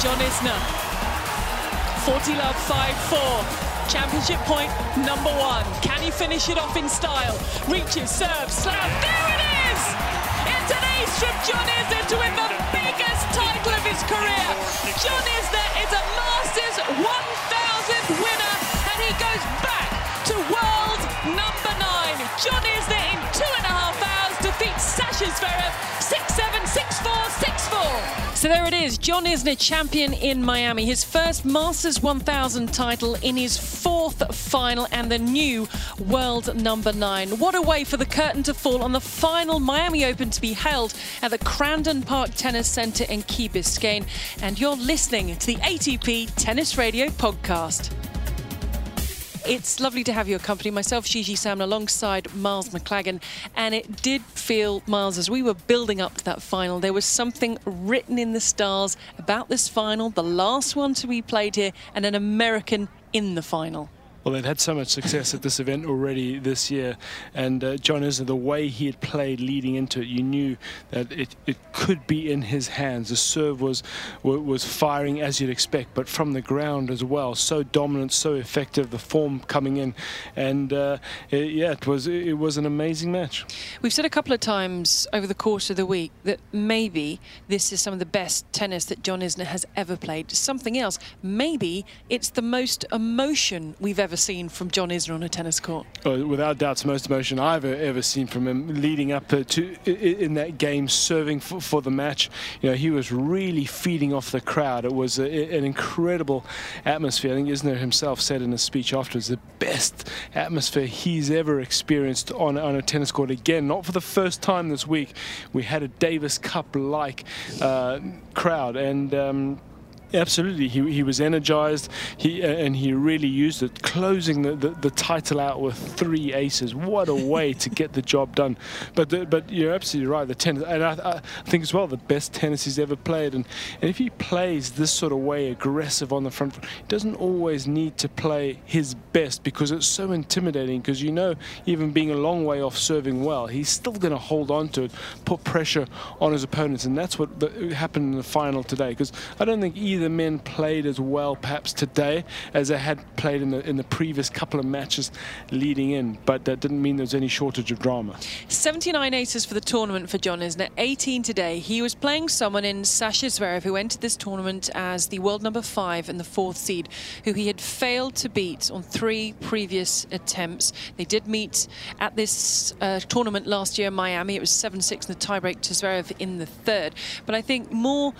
John Isner. 40 love 5-4. Championship point number one. Can he finish it off in style? Reaches, serves, slam. There it is! It's an ace from John Isner to win the biggest title of his career. John Isner is a Masters 1000 winner John Isner champion in Miami, his first Masters 1000 title in his fourth final and the new world number nine. What a way for the curtain to fall on the final Miami Open to be held at the Crandon Park Tennis Center in Key Biscayne. And you're listening to the ATP Tennis Radio podcast. It's lovely to have your company. Myself, Gigi Salmon, alongside Miles Maclagan. And it did feel, Miles, as we were building up to that final, there was something written in the stars about this final, the last one to be played here, and an American in the final. Well, they'd had so much success at this event already this year, and uh, John Isner, the way he had played leading into it, you knew that it, it could be in his hands. The serve was was firing as you'd expect, but from the ground as well, so dominant, so effective. The form coming in, and uh, it, yeah, it was it was an amazing match. We've said a couple of times over the course of the week that maybe this is some of the best tennis that John Isner has ever played. Something else, maybe it's the most emotion we've ever ever seen from John Isner on a tennis court? Oh, without doubt, it's the most emotion I've ever seen from him leading up to in that game, serving for, for the match. You know, he was really feeding off the crowd. It was a, an incredible atmosphere. I think Isner himself said in a speech afterwards, the best atmosphere he's ever experienced on, on a tennis court. Again, not for the first time this week. We had a Davis Cup-like uh, crowd, and um, Absolutely, he, he was energized. He and he really used it, closing the, the, the, title out with three aces. What a way to get the job done! But the, but you're absolutely right. The tennis, and I, I, think as well, the best tennis he's ever played. And, and if he plays this sort of way, aggressive on the front, he doesn't always need to play his best because it's so intimidating. Because you know, even being a long way off serving well, he's still going to hold on to it, put pressure on his opponents, and that's what the, happened in the final today. Because I don't think either the men played as well perhaps today as they had played in the in the previous couple of matches leading in, but that didn't mean there was any shortage of drama. 79 aces for the tournament for John Isner, 18 today. He was playing someone in Sasha Zverev who entered this tournament as the world number five and the fourth seed, who he had failed to beat on three previous attempts. They did meet at this uh, tournament last year in Miami. It was 7-6 in the tiebreak to Zverev in the third. But I think more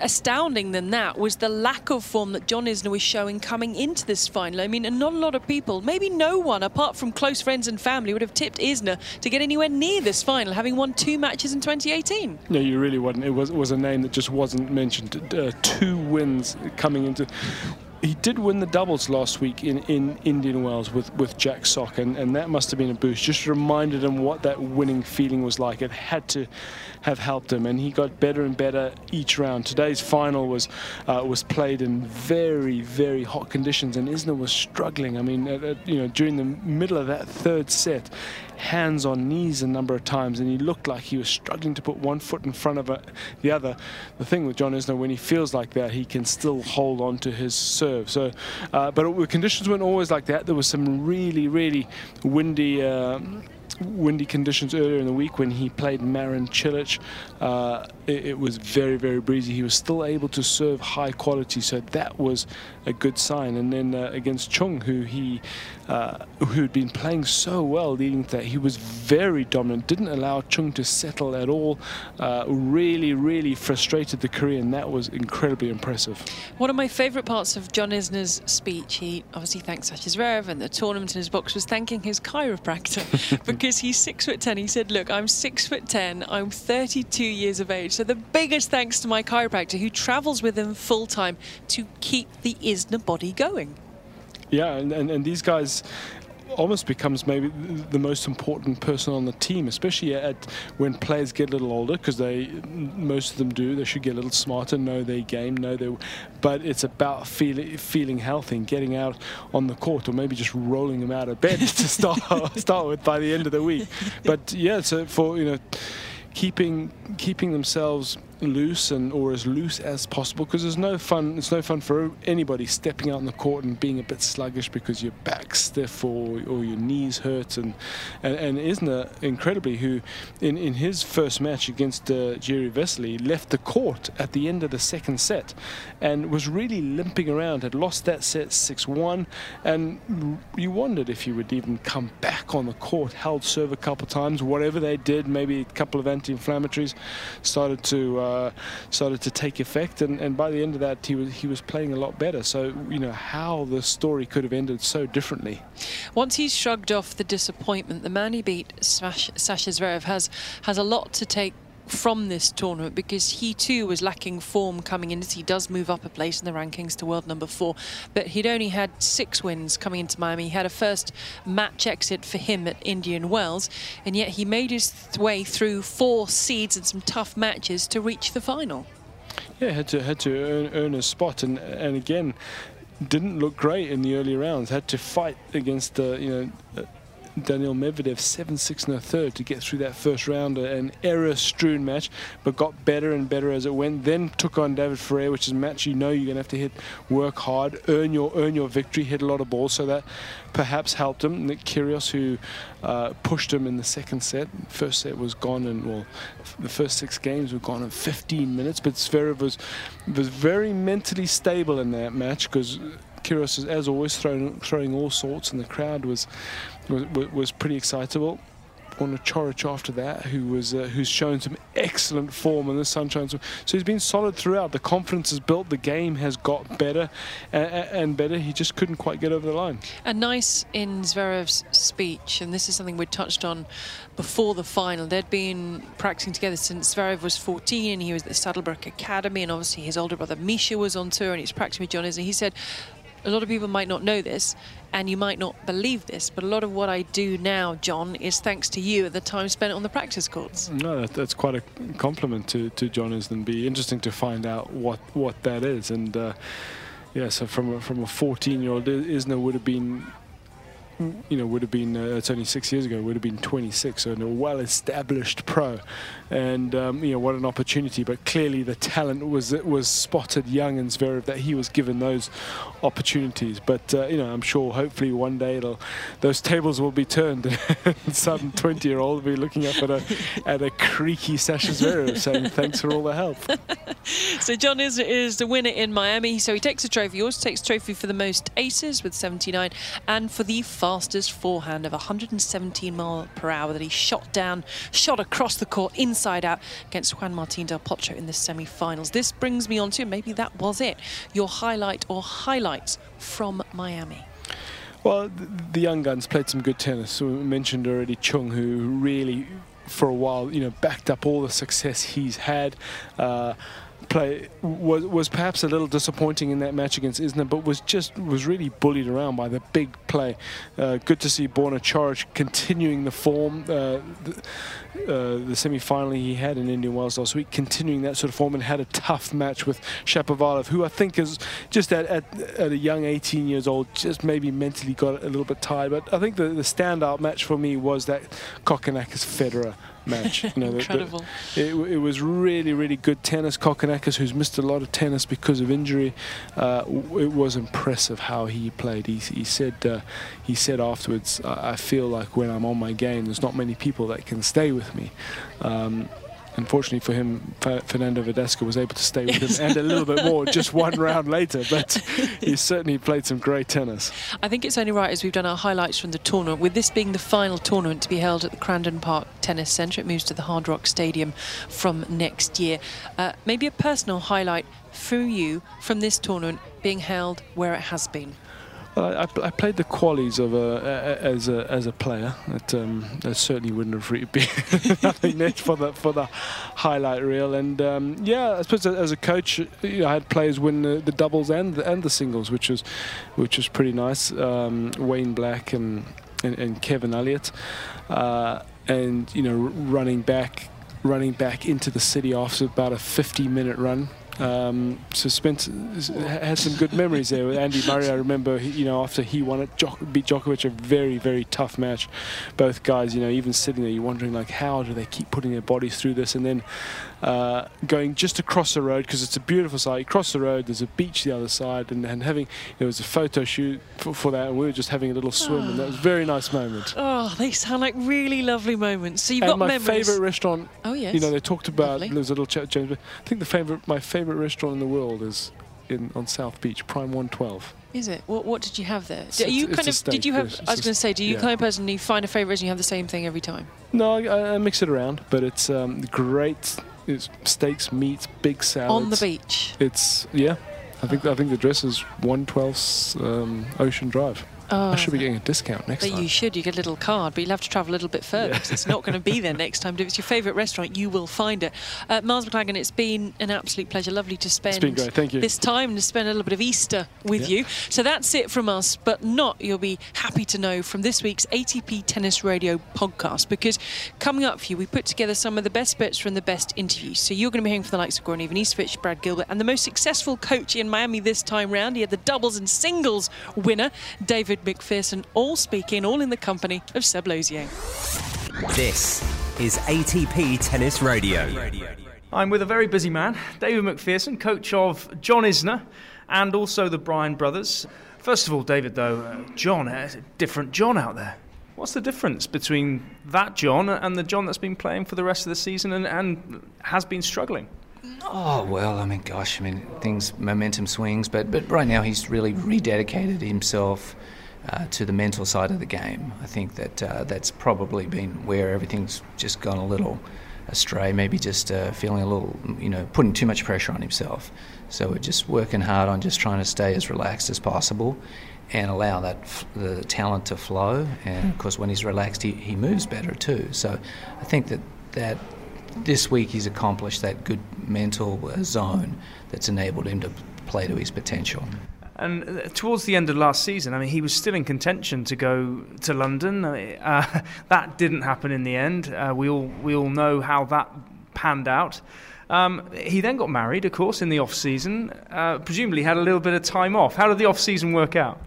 astounding than that was the lack of form that John Isner was showing coming into this final. I mean, and not a lot of people, maybe no one apart from close friends and family, would have tipped Isner to get anywhere near this final, having won two matches in 2018. No, you really wouldn't. It was, was a name that just wasn't mentioned. Uh, two wins coming into he did win the doubles last week in, in Indian Wells with, with Jack Sock, and, and that must have been a boost. Just reminded him what that winning feeling was like. It had to have helped him, and he got better and better each round. Today's final was uh, was played in very, very hot conditions, and Isner was struggling. I mean, uh, you know, during the middle of that third set, hands on knees a number of times, and he looked like he was struggling to put one foot in front of the other. The thing with John Isner, when he feels like that, he can still hold on to his serve. So, uh, but the conditions weren't always like that. There was some really, really windy. Uh, windy conditions earlier in the week when he played Marin Cilic. Uh, it, it, was very, very breezy. He was still able to serve high quality, so that was a good sign. And then uh, against Chung, who he uh, who had been playing so well leading to that, he was very dominant. Didn't allow Chung to settle at all. Uh, really, really frustrated the Korean. That was incredibly impressive. One of my favourite parts of John Isner's speech, he obviously thanks Sasha Zverev and the tournament in his box, was thanking his chiropractor because he's six foot ten. He said, "Look, I'm six foot ten. I'm 32 years of age." So the biggest thanks to my chiropractor who travels with him full time to keep the Isner body going. Yeah, and, and, and these guys almost becomes maybe the most important person on the team, especially at when players get a little older, because they most of them do. They should get a little smarter, know their game, know their. But it's about feeling feeling healthy and getting out on the court, or maybe just rolling them out of bed to start start with by the end of the week. But yeah, so for you know keeping keeping themselves loose and or as loose as possible because there's no fun it's no fun for anybody stepping out on the court and being a bit sluggish because your back's stiff or, or your knees hurt. And and, and Isner incredibly who in, in his first match against uh, Jiri Vesely left the court at the end of the second set and was really limping around had lost that set 6-1 and you wondered if he would even come back on the court held serve a couple times whatever they did maybe a couple of anti-inflammatories started to uh, uh, started to take effect, and, and by the end of that, he was he was playing a lot better. So you know how the story could have ended so differently. Once he's shrugged off the disappointment, the man he beat, Sasha Zverev, has has a lot to take from this tournament because he too was lacking form coming in as he does move up a place in the rankings to world number four. But he'd only had six wins coming into Miami. He had a first match exit for him at Indian Wells, and yet he made his way through four seeds and some tough matches to reach the final. Yeah, had to had to earn, earn a spot, and and again, didn't look great in the early rounds. Had to fight against uh, you know Daniil Medvedev 7-6 in the third to get through that first round, an error-strewn match, but got better and better as it went. Then took on David Ferrer, which is a match you know you're going to have to hit, work hard, earn your earn your victory, hit a lot of balls, so that perhaps helped him. Nick Kyrgios, who uh, pushed him in the second set. First set was gone, and well, the first six games were gone in 15 minutes. But Zverev was was very mentally stable in that match because Kyrgios, as always, throwing throwing all sorts, and the crowd was was, was pretty excitable. Borna Coric after that, who was uh, who's shown some excellent form in the Sunshine. So he's been solid throughout. The confidence has built. The game has got better and, and better. He just couldn't quite get over the line. And nice in Zverev's speech, and this is something we touched on before the final. They'd been practicing together since Zverev was 14 and he was at the Saddlebrook Academy and obviously his older brother Misha was on tour and he's practicing with John Isner. He said, a lot of people might not know this and you might not believe this, but a lot of what I do now, John, is thanks to you at the time spent on the practice courts. No, that, that's quite a compliment to, to John Isner. Be interesting to find out what, what that is. And uh, yeah, so from a, from a 14 year old, Isner would have been you know, would have been, uh, it's only six years ago, would have been 26, so a well-established pro. And, um, you know, what an opportunity. But clearly the talent was was spotted young and Zverev that he was given those opportunities. But, uh, you know, I'm sure hopefully one day it'll, those tables will be turned and some 20-year-old will be looking up at a, at a creaky Sasha Zverev saying thanks for all the help. so John is, is the winner in Miami. So he takes a trophy. He also takes a trophy for the most aces with 79 and for the fastest forehand of 117 mile per hour that he shot down, shot across the court inside out against Juan Martín del Potro in the semi-finals. This brings me on to, maybe that was it, your highlight or highlights from Miami. Well, the young guns played some good tennis. So we mentioned already Chung, who really, for a while, you know, backed up all the success he's had. Uh, play was was perhaps a little disappointing in that match against Isner, but was just was really bullied around by the big play. Uh, good to see Borna Coric continuing the form. Uh, the, uh, the semi-final he had in Indian Wells last week, continuing that sort of form, and had a tough match with Shapovalov, who I think is just at, at, at, a young 18 years old, just maybe mentally got a little bit tired. But I think the, the standout match for me was that Kokkinakis Federer match. You know, Incredible. It, it, was really, really good tennis. Kokkinakis, who's missed a lot of tennis because of injury, uh, it was impressive how he played. He, he said uh, he said afterwards, I, I, feel like when I'm on my game, there's not many people that can stay with me. Um, unfortunately for him, Fernando Verdasco was able to stay with him and a little bit more just one round later. But he certainly played some great tennis. I think it's only right as we've done our highlights from the tournament, with this being the final tournament to be held at the Crandon Park Tennis Centre. It moves to the Hard Rock Stadium from next year. Uh, maybe a personal highlight for you from this tournament being held where it has been. I, I, played the qualies of a, as a as a player. That um, certainly wouldn't have really been for the for the highlight reel. And um, yeah, I suppose as a coach, you know, I had players win the, the, doubles and the, and the singles, which was which was pretty nice. Um, Wayne Black and and, and Kevin Ullyett, uh, and you know, running back running back into the city after about a 50 minute run Um, so spent had some good memories there with Andy Murray. I remember, he, you know, after he won it, Djok- beat Djokovic, a very very tough match. Both guys, you know, even sitting there, you're wondering like, how do they keep putting their bodies through this? And then uh, going just across the road because it's a beautiful site. You cross the road, there's a beach the other side, and, and having there was a photo shoot for, for, that, and we were just having a little swim, oh. and that was a very nice moment. Oh, they sound like really lovely moments. So you've and got my memories. favourite restaurant. Oh yes. You know, they talked about lovely. there was a little chat, James. I think the favourite, my favourite restaurant in the world is in on South Beach, Prime 112. Is it? What What did you have there? Do you kind of? Did you have? I was going to say, do you yeah. kind of person you find a favourite and you have the same thing every time? No, I, I mix it around, but it's um, great. It's steaks, meats, big salads on the beach. It's yeah. I think I think the dress is 112 um, Ocean Drive. Oh, I should be getting a discount next but time. you should. You get a little card, but you'll have to travel a little bit further because it's not going to be there next time. But if it's your favourite restaurant, you will find it. Uh, Miles Maclagan, it's been an absolute pleasure. Lovely to spend It's been great. Thank you. this time to spend a little bit of Easter with Yeah. you. So that's it from us, but not, you'll be happy to know, from this week's ATP Tennis Radio podcast because coming up for you, we put together some of the best bits from the best interviews. So you're going to be hearing from the likes of Goran Ivanisevic, Brad Gilbert, and the most successful coach in Miami this time round. He had the doubles and singles winner, David Macpherson, all speaking, all in the company of Seb Lozier. This is ATP Tennis Radio. I'm with a very busy man, David Macpherson, coach of John Isner and also the Bryan brothers. First of all, David, though, uh, John, uh, different John out there. What's the difference between that John and the John that's been playing for the rest of the season and, and has been struggling? Oh well, I mean, gosh, I mean, things momentum swings, but but right now he's really rededicated himself uh, to the mental side of the game. I think that uh, that's probably been where everything's just gone a little astray. Maybe just uh, feeling a little, you know, putting too much pressure on himself. So we're just working hard on just trying to stay as relaxed as possible. And allow that f- the talent to flow, and of course, when he's relaxed, he, he moves better too. So, I think that that this week he's accomplished that good mental uh, zone that's enabled him to play to his potential. And uh, towards the end of last season, I mean, he was still in contention to go to London. Uh, that didn't happen in the end. Uh, we all we all know how that panned out. Um, he then got married, of course, in the off season. Uh, presumably, had a little bit of time off. How did the off season work out?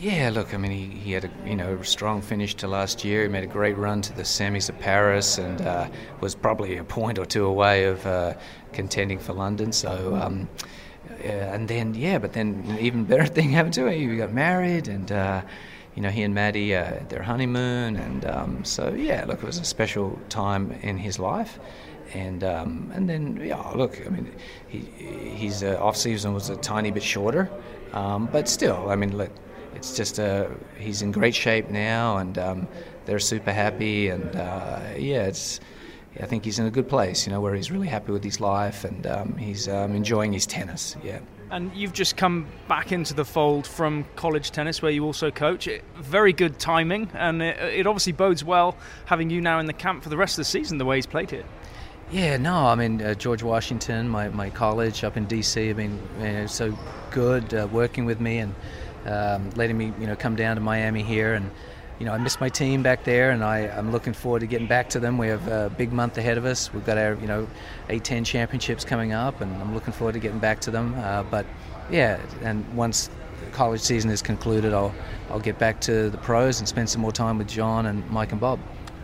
Yeah, look, I mean, he, he had a you know a strong finish to last year. He made a great run to the semis of Paris and uh, was probably a point or two away of uh, contending for London. So. Um, and then yeah, but then an even better thing happened to him. He got married, and uh, you know he and Maddie uh, their honeymoon, and um, so yeah, look, it was a special time in his life. And um, and then yeah, look, I mean, he, his uh, off season was a tiny bit shorter, um, but still, I mean, look, it's just uh, he's in great shape now, and um, they're super happy, and uh, yeah, it's. I think he's in a good place, you know, where he's really happy with his life and um, he's um, enjoying his tennis. Yeah. And you've just come back into the fold from college tennis, where you also coach. Very good timing, and it, it obviously bodes well having you now in the camp for the rest of the season. The way he's played it. Yeah, no, I mean uh, George Washington, my, my college up in DC, have been you know, so good uh, working with me and um, letting me you know come down to Miami here and you know, I miss my team back there, and I, I'm looking forward to getting back to them. We have a big month ahead of us. We've got our, you know, A10 championships coming up, and I'm looking forward to getting back to them. Uh, but yeah, and once the college season is concluded, I'll, I'll get back to the pros and spend some more time with John and Mike and Bob.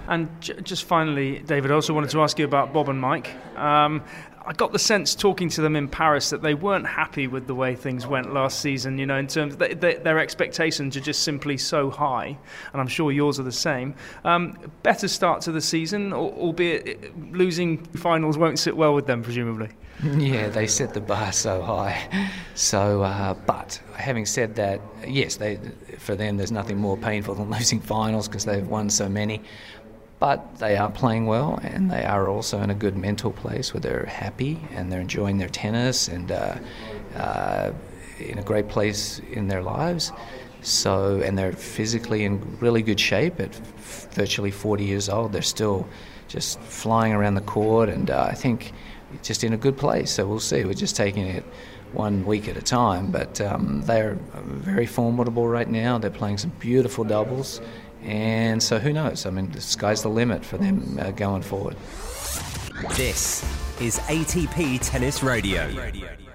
And j- just finally, David, I also wanted to ask you about Bob and Mike. Um, I got the sense talking to them in Paris that they weren't happy with the way things went last season. You know, in terms they, their expectations are just simply so high, and I'm sure yours are the same. Um, better start to the season, albeit losing finals won't sit well with them, presumably. Yeah, they set the bar so high. So, uh, but having said that, yes, they, for them, there's nothing more painful than losing finals because they've won so many. But they are playing well, and they are also in a good mental place where they're happy and they're enjoying their tennis and uh, uh, in a great place in their lives. So, and they're physically in really good shape at f- virtually 40 years old. They're still just flying around the court, and uh, I think just in a good place. So we'll see. We're just taking it one week at a time, but um, they're very formidable right now. They're playing some beautiful doubles, and so who knows? I mean, the sky's the limit for them uh, going forward. This is ATP Tennis Radio.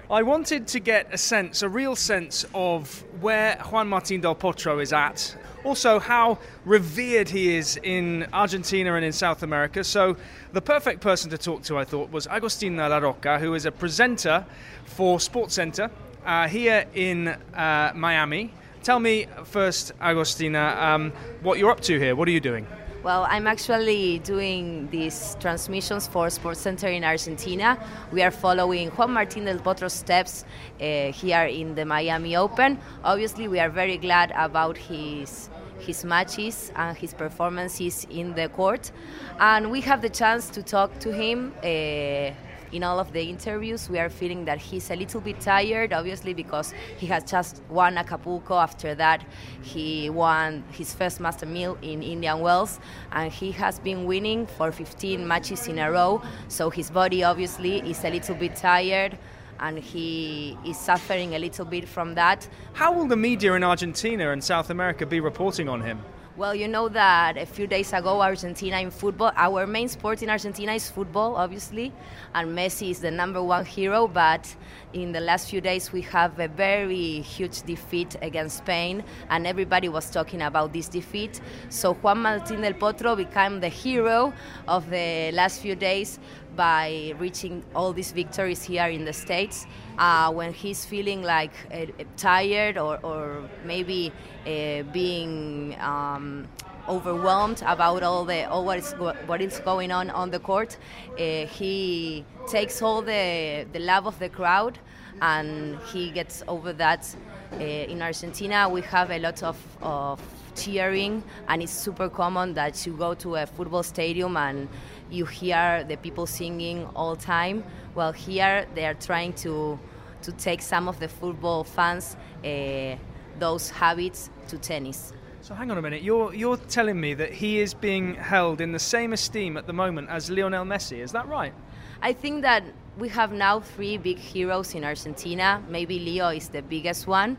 I wanted to get a sense, a real sense of where Juan Martín del Potro is at. Also, how revered he is in Argentina and in South America. So, the perfect person to talk to, I thought, was Agostina Larocca, who is a presenter for SportsCenter uh, here in uh, Miami. Tell me first, Agostina, um, what you're up to here. What are you doing? Well, I'm actually doing these transmissions for Sports Center in Argentina. We are following Juan Martín del Potro's steps uh, here in the Miami Open. Obviously, we are very glad about his his matches and his performances in the court, and we have the chance to talk to him. Uh, in all of the interviews, we are feeling that he's a little bit tired, obviously, because he has just won Acapulco. After that, he won his first Master Mill in Indian Wells, and he has been winning for 15 matches in a row. So his body obviously is a little bit tired. And he is suffering a little bit from that. How will the media in Argentina and South America be reporting on him? Well, you know that a few days ago, Argentina in football, our main sport in Argentina is football, obviously, and Messi is the number one hero. But in the last few days, we have a very huge defeat against Spain, and everybody was talking about this defeat. So Juan Martín del Potro became the hero of the last few days by reaching all these victories here in the States. Uh, when he's feeling like uh, tired or, or maybe uh, being um, overwhelmed about all the all what is what is going on on the court, he takes all the the love of the crowd and he gets over that. In Argentina, we have a lot of, of cheering, and it's super common that you go to a football stadium and you hear the people singing all time. Well, here they are trying to to take some of the football fans uh, those habits to tennis. So hang on a minute. You're you're telling me that he is being held in the same esteem at the moment as Lionel Messi. Is that right? I think that we have now three big heroes in Argentina. Maybe Leo is the biggest one,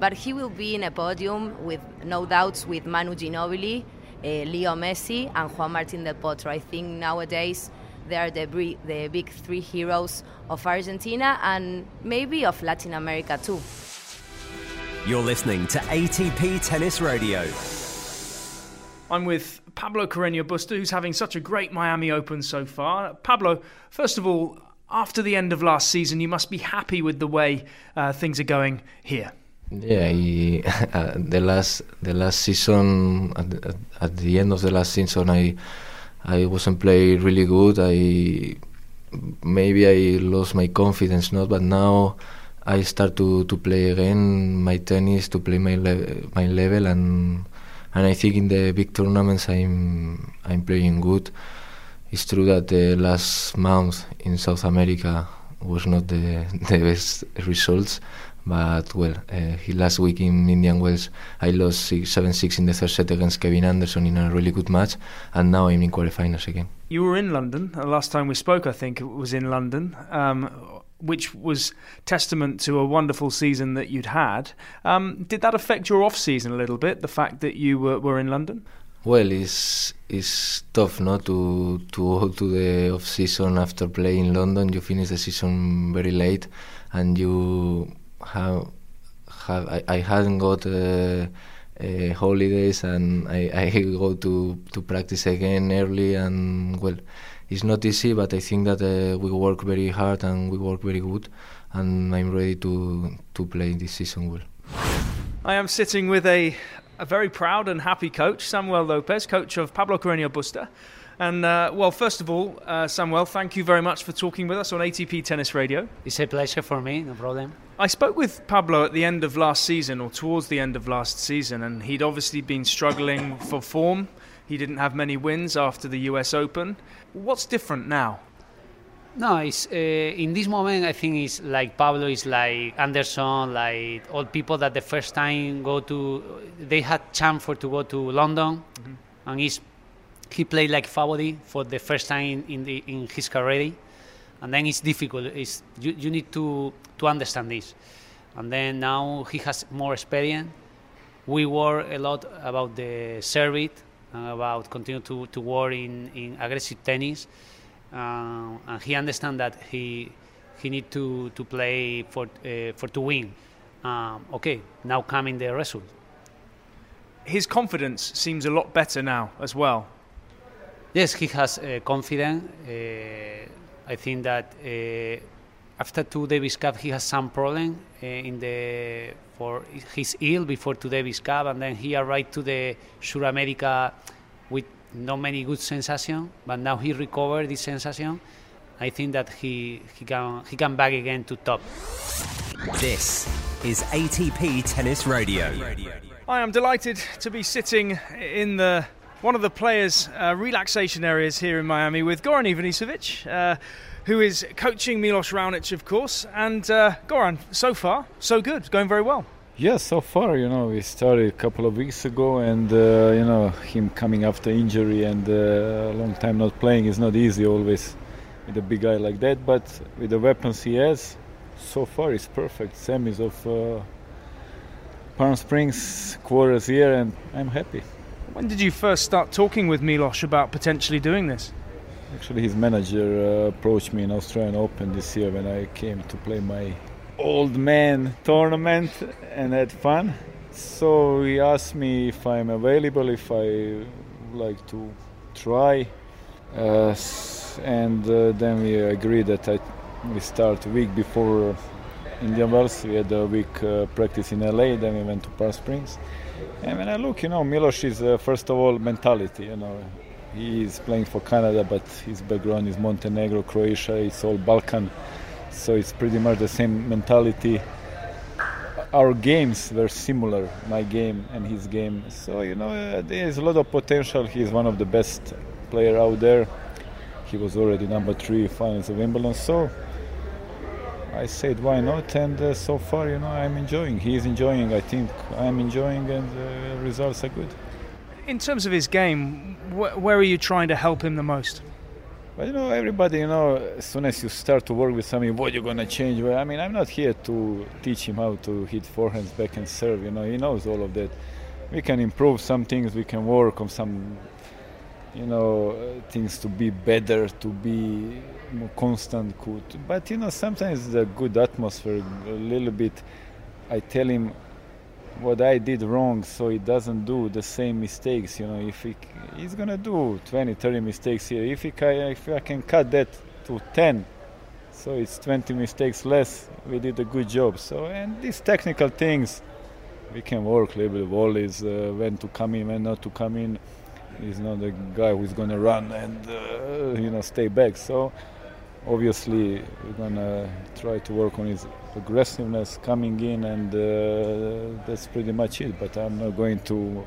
but he will be in a podium with no doubts with Manu Ginobili, Leo Messi, and Juan Martín del Potro. I think nowadays they are the, the big three heroes of Argentina and maybe of Latin America too. You're listening to ATP Tennis Radio. I'm with Pablo Carreño Busta, who's having such a great Miami Open so far. Pablo, first of all, after the end of last season, you must be happy with the way uh, things are going here. Yeah, I, uh, the last the last season at the, at the end of the last season, I I wasn't playing really good. I maybe I lost my confidence, not, but now I start to, to play again my tennis to play my le- my level and and I think in the big tournaments I'm I'm playing good. It's true that the last month in South America was not the the best results, but well, uh, last week in Indian Wells I lost seven six in the third set against Kevin Anderson in a really good match, and now I'm in quarterfinals again. You were in London the last time we spoke. I think it was in London. Um, which was testament to a wonderful season that you'd had. Um, did that affect your off season a little bit? The fact that you were, were in London. Well, it's it's tough not to to go to the off season after playing in London. You finish the season very late, and you have have I, I hadn't got. Uh, uh, holidays and I, I go to, to practice again early and well it's not easy but I think that uh, we work very hard and we work very good and I'm ready to to play this season well. I am sitting with a a very proud and happy coach, Samuel Lopez, coach of Pablo Carreño Busta. And uh, well, first of all, uh, Samuel, thank you very much for talking with us on ATP Tennis Radio. It's a pleasure for me, no problem. I spoke with Pablo at the end of last season, or towards the end of last season, and he'd obviously been struggling for form. He didn't have many wins after the US Open. What's different now? No, it's uh, in this moment. I think it's like Pablo is like Anderson, like all people that the first time go to, they had chance for to go to London, mm-hmm. and he's he played like Fabody for the first time in the in his career, and then it's difficult. It's you, you need to to understand this, and then now he has more experience. We work a lot about the service, about continue to to work in in aggressive tennis uh, and he understands that he he need to to play for uh, for to win. Um, okay, now coming the result. His confidence seems a lot better now as well. Yes, he has uh, confidence. Uh, I think that uh, after two Davis Cup, he has some problem uh, in the for his ill before two Davis Cup, and then he arrived to the Sur America with not many good sensation, but now he recovered this sensation. I think that he he can he can back again to top. This is ATP Tennis Radio. I am delighted to be sitting in the one of the players' uh, relaxation areas here in Miami with Goran Ivanisevic, uh, who is coaching Milos Raonic, of course. And uh, Goran, so far, so good, going very well. Yeah, so far, you know, we started a couple of weeks ago, and uh, you know, him coming after injury and uh, a long time not playing is not easy always with a big guy like that. But with the weapons he has, so far it's perfect. Semis of uh, Palm Springs, quarters here, and I'm happy. When did you first start talking with Milos about potentially doing this? Actually, his manager uh, approached me in Australian Open this year when I came to play my old man tournament and had fun. So he asked me if I'm available, if I like to try, uh, and uh, then we agreed that I, we start a week before Indian Wells. We had a week uh, practice in LA, then we went to Palm Springs. And when I look, you know, Milos is uh, first of all mentality. You know, he is playing for Canada, but his background is Montenegro, Croatia. It's all Balkan, so it's pretty much the same mentality. Our games were similar, my game and his game. So you know, uh, there is a lot of potential. He is one of the best player out there. He was already number three finals of Wimbledon. So I said, why not? And uh, so far, you know, I'm enjoying. He is enjoying. I think I'm enjoying, and the uh, results are good. In terms of his game, wh- where are you trying to help him the most? But you know, everybody, you know, as soon as you start to work with somebody, what you're gonna change? Well, I mean, I'm not here to teach him how to hit forehands, backhand serve. You know, he knows all of that. We can improve some things. We can work on some, you know, uh, things to be better, to be more constant. Good. But you know, sometimes the good atmosphere, a little bit. I tell him what I did wrong so he doesn't do the same mistakes. You know, if he, he's gonna do 20, 30 mistakes here, if, he, if I can cut that to 10, so it's 20 mistakes less, we did a good job. So, and these technical things, we can work a little bit. Volleys, uh, when to come in, when not to come in. He's not the guy who's gonna run and uh, you know stay back. So obviously we're gonna try to work on his aggressiveness coming in and uh, that's pretty much it. But i'm not going to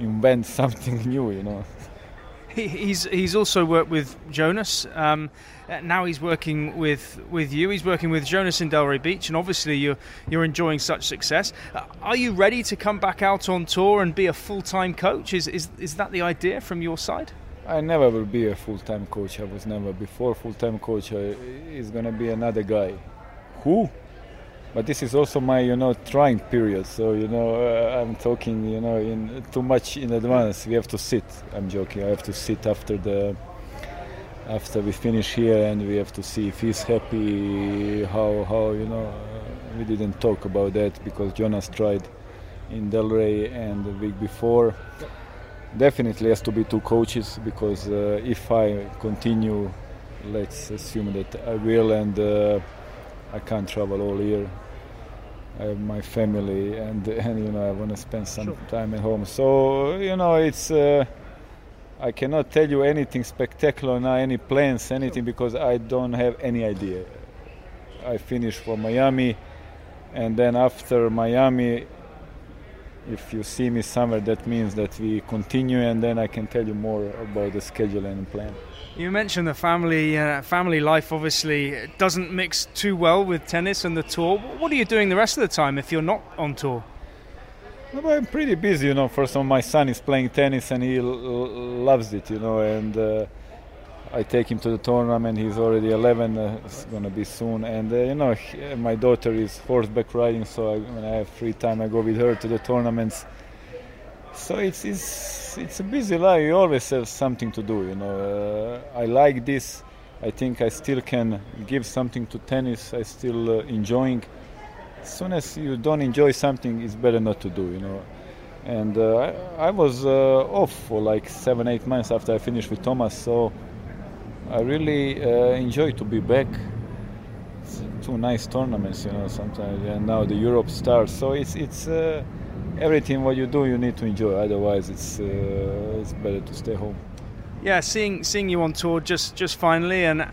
invent something new you know. He, he's he's also worked with jonas. Um, now he's working with with you. He's working with jonas in delray beach and obviously you're you're enjoying such success. Uh, are you ready to come back out on tour and be a full-time coach? Is is, is that the idea from your side I never will be a full-time coach. I was never before full-time coach. Is gonna be another guy. Who? But this is also my, you know, trying period. So you know, uh, I'm talking, you know, in too much in advance. We have to sit. I'm joking. I have to sit after the after we finish here, and we have to see if he's happy. How how you know? Uh, we didn't talk about that because Jonas tried in Delray and the week before definitely has to be two coaches because uh, if I continue, let's assume that I will, and uh, I can't travel all year. I have my family, and, and you know I want to spend some sure. time at home. So you know it's. Uh, I cannot tell you anything spectacular now, any plans, anything, because I don't have any idea. I finished for Miami, and then after Miami, if you see me somewhere, that means that we continue, and then I can tell you more about the schedule and plan. You mentioned the family uh, family life. Obviously, doesn't mix too well with tennis and the tour. What are you doing the rest of the time if you're not on tour? No, I'm pretty busy, you know. First of all, my son is playing tennis and he l- loves it, you know, and. Uh, I take him to the tournament. He's already 11. Uh, it's gonna be soon. And uh, you know, he, my daughter is horseback riding, so I, when I have free time, I go with her to the tournaments. So it's it's it's a busy life. You always have something to do. You know, uh, I like this. I think I still can give something to tennis. I still uh, enjoying. As soon as you don't enjoy something, it's better not to do. You know. And uh, I, I, was uh, off for like seven, eight months after I finished with Thomas. So I really uh, enjoy to be back. It's two nice tournaments, you know. Sometimes, and now the Europe starts. So it's it's uh, everything what you do, you need to enjoy. Otherwise, it's uh, it's better to stay home yeah, seeing seeing you on tour just just finally, and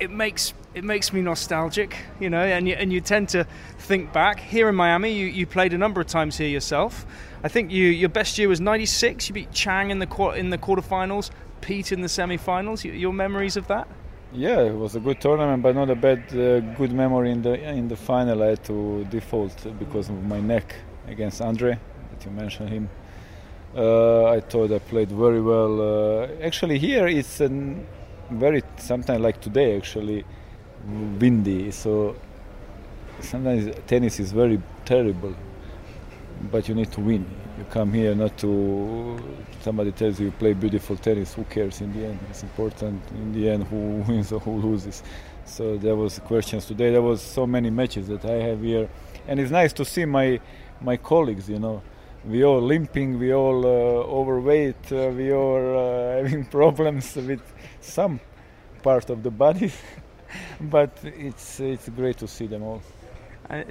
it makes it makes me nostalgic, you know, and you, and you tend to think back. Here in Miami, you, you played a number of times here yourself. I think you your best year was '96. You beat Chang in the in the quarterfinals, Pete in the semifinals. Your memories of that? Yeah, it was a good tournament, but not a bad uh, good memory in the in the final. I had to default because of my neck against Andre, that you mentioned him. Uh, I thought I played very well. Uh, actually, here it's a very sometimes like today actually windy, so sometimes tennis is very terrible. But you need to win. You come here not to somebody tells you you play beautiful tennis. Who cares in the end? It's important in the end who wins or who loses. So there was questions today. There was so many matches that I have here, and it's nice to see my my colleagues. You know we all limping, we all uh, overweight, uh, we all uh, having problems with some part of the body, but it's it's great to see them all.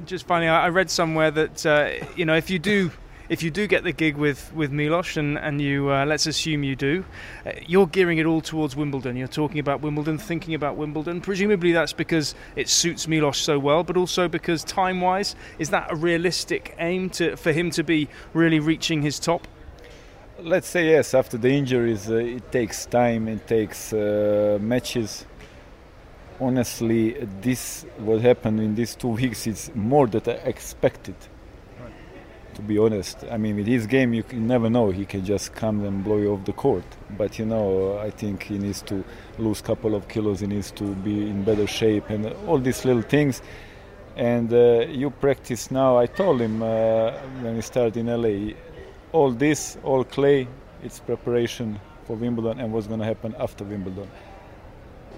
just finally, I read somewhere that uh, you know if you do if you do get the gig with, with Milos, and, and you uh, let's assume you do, uh, you're gearing it all towards Wimbledon. You're talking about Wimbledon, thinking about Wimbledon. Presumably that's because it suits Milos so well, but also because time wise, is that a realistic aim to, for him to be really reaching his top? Let's say yes. After the injuries, uh, it takes time. It takes uh, matches honestly, this what happened in these two weeks is more than I expected to be honest. I mean, with his game, you never know. He can just come and blow you off the court. But you know, I think he needs to lose a couple of kilos. He needs to be in better shape and all these little things. And uh, you practice now. I told him uh, when we started in LA, all this, all clay, it's preparation for Wimbledon and what's going to happen after Wimbledon.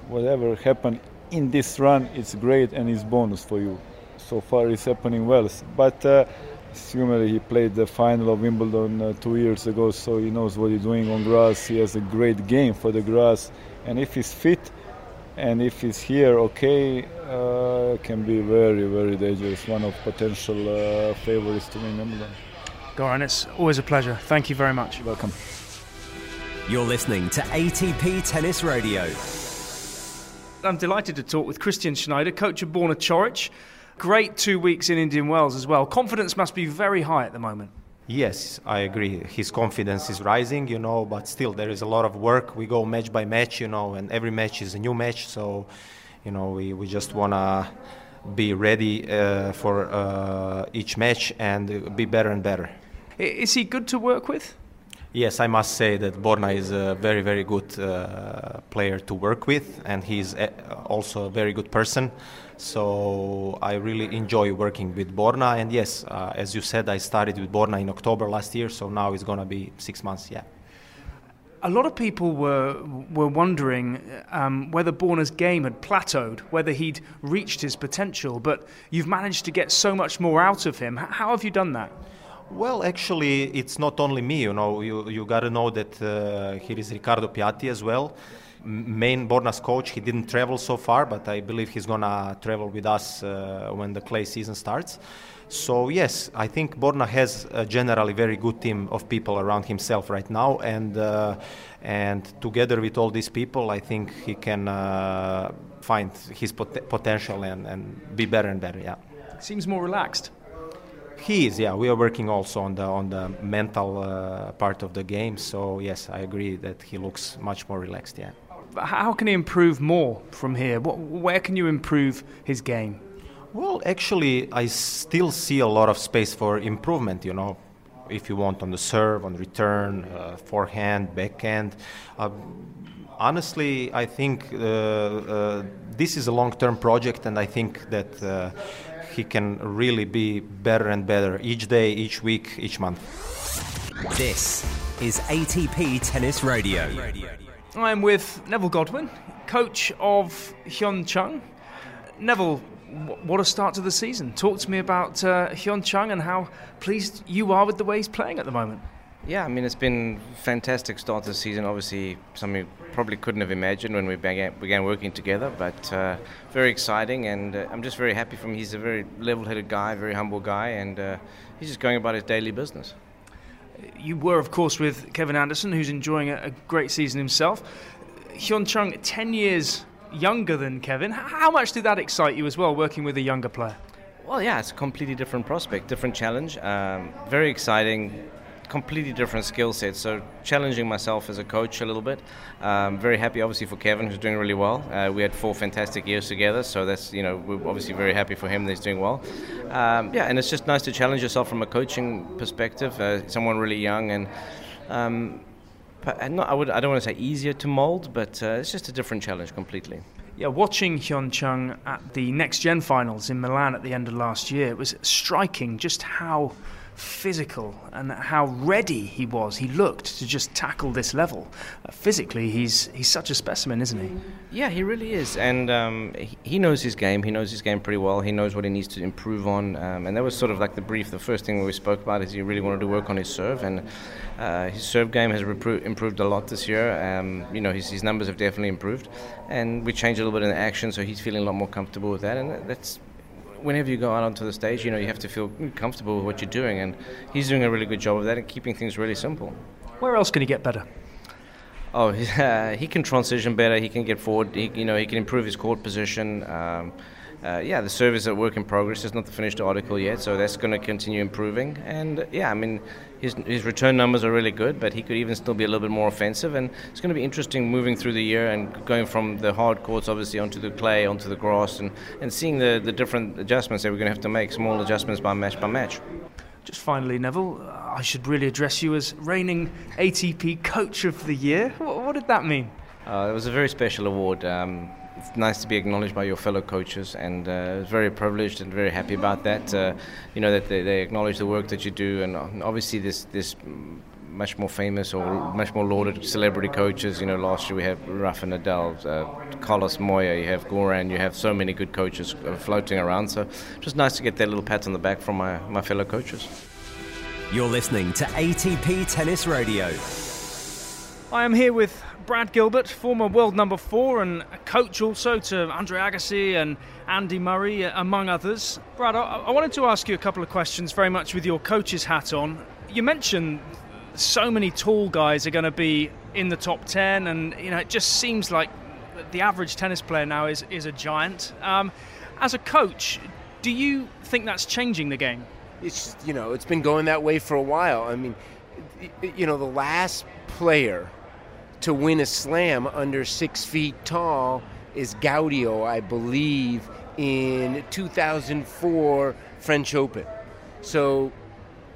Whatever happened in this run, it's great and it's bonus for you. So far, it's happening well. But uh, Similarly, he played the final of Wimbledon uh, two years ago, so he knows what he's doing on grass. He has a great game for the grass, and if he's fit and if he's here, okay, uh, can be very, very dangerous. One of potential uh, favorites to win Wimbledon. Goran, it's always a pleasure. Thank you very much. You're welcome. You're listening to ATP Tennis Radio. I'm delighted to talk with Christian Schneider, coach of Borna Coric. Great two weeks in Indian Wells as well. Confidence must be very high at the moment. Yes, I agree. His confidence is rising, you know, but still there is a lot of work. We go match by match, you know, and every match is a new match. So, you know, we, we just want to be ready uh, for uh, each match and be better and better. Is he good to work with? Yes, I must say that Borna is a very, very good uh, player to work with, and he's uh, also a very good person. So I really enjoy working with Borna. And yes, uh, as you said, I started with Borna in October last year, so now it's going to be six months, yeah. A lot of people were were wondering um, whether Borna's game had plateaued, whether he'd reached his potential. But you've managed to get so much more out of him. How have you done that? Well, actually, it's not only me. You know, you you got to know that uh, here is Riccardo Piatti as well, main Borna's coach. He didn't travel so far, but I believe he's gonna travel with us uh, when the clay season starts. So yes, I think Borna has a generally very good team of people around himself right now, and uh, and together with all these people, I think he can uh, find his pot- potential and, and be better and better. Yeah, seems more relaxed. He is, yeah. We are working also on the on the mental uh, part of the game. So yes, I agree that he looks much more relaxed. Yeah. How can he improve more from here? What, where can you improve his game? Well, actually, I still see a lot of space for improvement. You know, if you want on the serve, on return, uh, forehand, backhand. Uh, honestly, I think uh, uh this is a long-term project, and I think that uh, he can really be better and better each day, each week, each month. This is ATP Tennis Radio. I am with Neville Godwin, coach of Hyeon Chung. Neville, what a start to the season. Talk to me about uh, Hyeon and how pleased you are with the way he's playing at the moment. Yeah, I mean, it's been fantastic start to the season. Obviously, something we probably couldn't have imagined when we began, working together, but uh, very exciting. And uh, I'm just very happy for him. He's a very level headed guy, very humble guy, and uh, he's just going about his daily business. You were, of course, with Kevin Anderson, who's enjoying a, a great season himself. Hyeon Chung, 10 years younger than Kevin. How much did that excite you as well, working with a younger player? Well, yeah, it's a completely different prospect, different challenge. Um, very exciting completely different skill set. So challenging myself as a coach a little bit. Um, very happy, obviously, for Kevin, who's doing really well. Uh, we had four fantastic years together, so that's you know we're obviously very happy for him that he's doing well. Um, yeah, and it's just nice to challenge yourself from a coaching perspective. Uh, someone really young and. Um, not, I, would, I don't want to say easier to mold, but uh, it's just a different challenge completely. Yeah, watching Hyeon Chung at the Next Gen finals in Milan at the end of last year, it was striking just how physical and how ready he was. He looked to just tackle this level. Uh, physically, he's he's such a specimen, isn't he? Yeah, he really is, and um, he, knows his game. He knows his game pretty well. He knows what he needs to improve on, um, and that was sort of like the brief. The first thing we spoke about is he really wanted to work on his serve, and uh, his serve game has repro- improved a lot this year. Um, you know, his, his numbers have definitely improved, and we changed a little bit in the action, so he's feeling a lot more comfortable with that, and that's whenever you go out onto the stage, you know, you have to feel comfortable with what you're doing, and he's doing a really good job of that and keeping things really simple. Where else can he get better? Oh, uh, he can transition better. He can get forward. He, you know, he can improve his court position. Um, uh, yeah, the service is a work in progress. It's not the finished article yet, so that's going to continue improving. And yeah, I mean, his, his return numbers are really good, but he could even still be a little bit more offensive. And it's going to be interesting moving through the year and going from the hard courts, obviously, onto the clay, onto the grass, and, and seeing the, the different adjustments that we're going to have to make, small adjustments by match by match. Just finally, Neville, I should really address you as reigning ATP Coach of the Year. What, what did that mean? Uh, it was a very special award. Um, it's nice to be acknowledged by your fellow coaches, and uh, very privileged and very happy about that. Uh, you know that they, they, acknowledge the work that you do, and obviously this this much more famous or much more lauded celebrity coaches. You know, last year we had Rafa Nadal, uh, Carlos Moya, you have Goran, you have so many good coaches uh, floating around. So just nice to get that little pat on the back from my, my fellow coaches. You're listening to ATP Tennis Radio. I am here with Brad Gilbert, former world number four and a coach also to Andre Agassi and Andy Murray, uh, among others. Brad, I, I wanted to ask you a couple of questions very much with your coach's hat on. You mentioned so many tall guys are going to be in the top 10, and you know it just seems like the average tennis player now is, is a giant. Um, as a coach, do you think that's changing the game? It's you know it's been going that way for a while. I mean, you know the last player to win a slam under six feet tall is Gaudio, I believe, in 2004 French Open. So,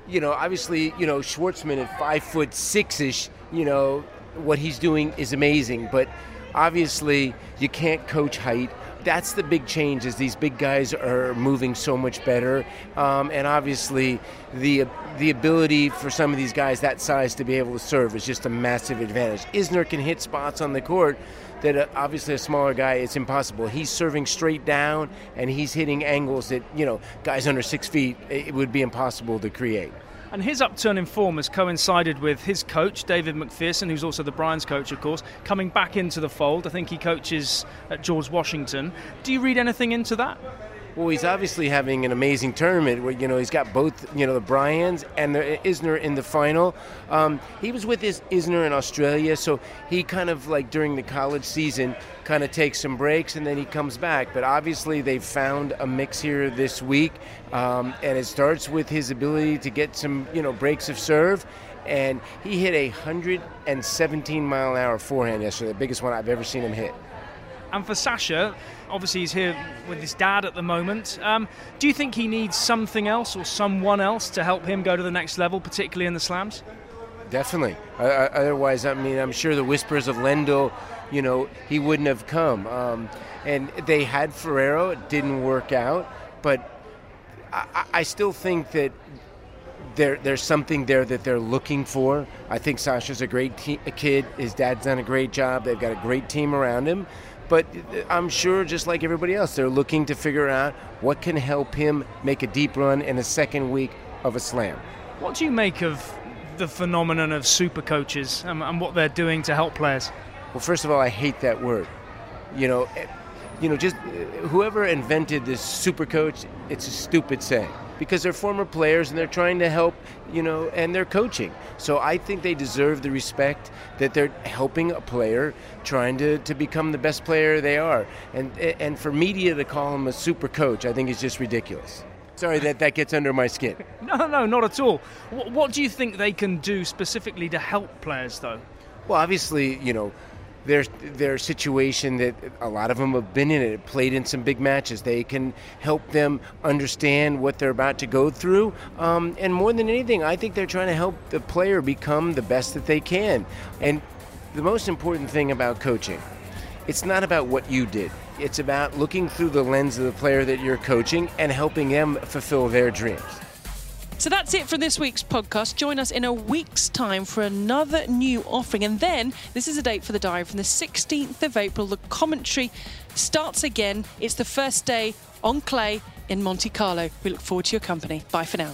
you know, obviously, you know, Schwartzman at five foot six ish, you know, what he's doing is amazing. But obviously, you can't coach height that's the big change is these big guys are moving so much better. Um, and obviously the the ability for some of these guys that size to be able to serve is just a massive advantage. Isner can hit spots on the court that uh, obviously a smaller guy it's impossible. He's serving straight down and he's hitting angles that you know guys under six feet it would be impossible to create and his upturn in form has coincided with his coach, David Macpherson, who's also the Bryan's coach, of course, coming back into the fold. I think he coaches at George Washington. Do you read anything into that? Well, he's obviously having an amazing tournament. Where you know he's got both, you know, the Bryans and the Isner in the final. Um, he was with his Isner in Australia, so he kind of like during the college season kind of takes some breaks and then he comes back. But obviously they've found a mix here this week, um, and it starts with his ability to get some, you know, breaks of serve and he hit a 117 mile an hour forehand yesterday, the biggest one I've ever seen him hit. And for Sasha, obviously he's here with his dad at the moment. Um, do you think he needs something else or someone else to help him go to the next level, particularly in the slams? Definitely. Uh, uh otherwise, I mean, I'm sure the whispers of Lendl, you know, he wouldn't have come. Um, and they had Ferrero, it didn't work out, but I, I still think that there, there's something there that they're looking for. I think Sasha's a great te- a kid. His dad's done a great job. They've got a great team around him. But I'm sure, just like everybody else, they're looking to figure out what can help him make a deep run in a second week of a slam. What do you make of the phenomenon of super coaches and, and what they're doing to help players? Well, first of all, I hate that word. You know, eh, you know, just uh, whoever invented this super coach, it's a stupid saying because they're former players and they're trying to help, you know, and they're coaching. So I think they deserve the respect that they're helping a player trying to, to become the best player they are. And and for media to call him a super coach, I think is just ridiculous. Sorry that that gets under my skin. No, no, not at all. What, what do you think they can do specifically to help players, though? Well, obviously, you know, their their situation that a lot of them have been in it, played in some big matches. They can help them understand what they're about to go through, um, and more than anything, I think they're trying to help the player become the best that they can. And the most important thing about coaching, it's not about what you did. It's about looking through the lens of the player that you're coaching and helping them fulfill their dreams. So that's it for this week's podcast. Join us in a week's time for another new offering. And then, this is a date for the diary from the 16th of April. The commentary starts again. It's the first day on clay in Monte Carlo. We look forward to your company. Bye for now.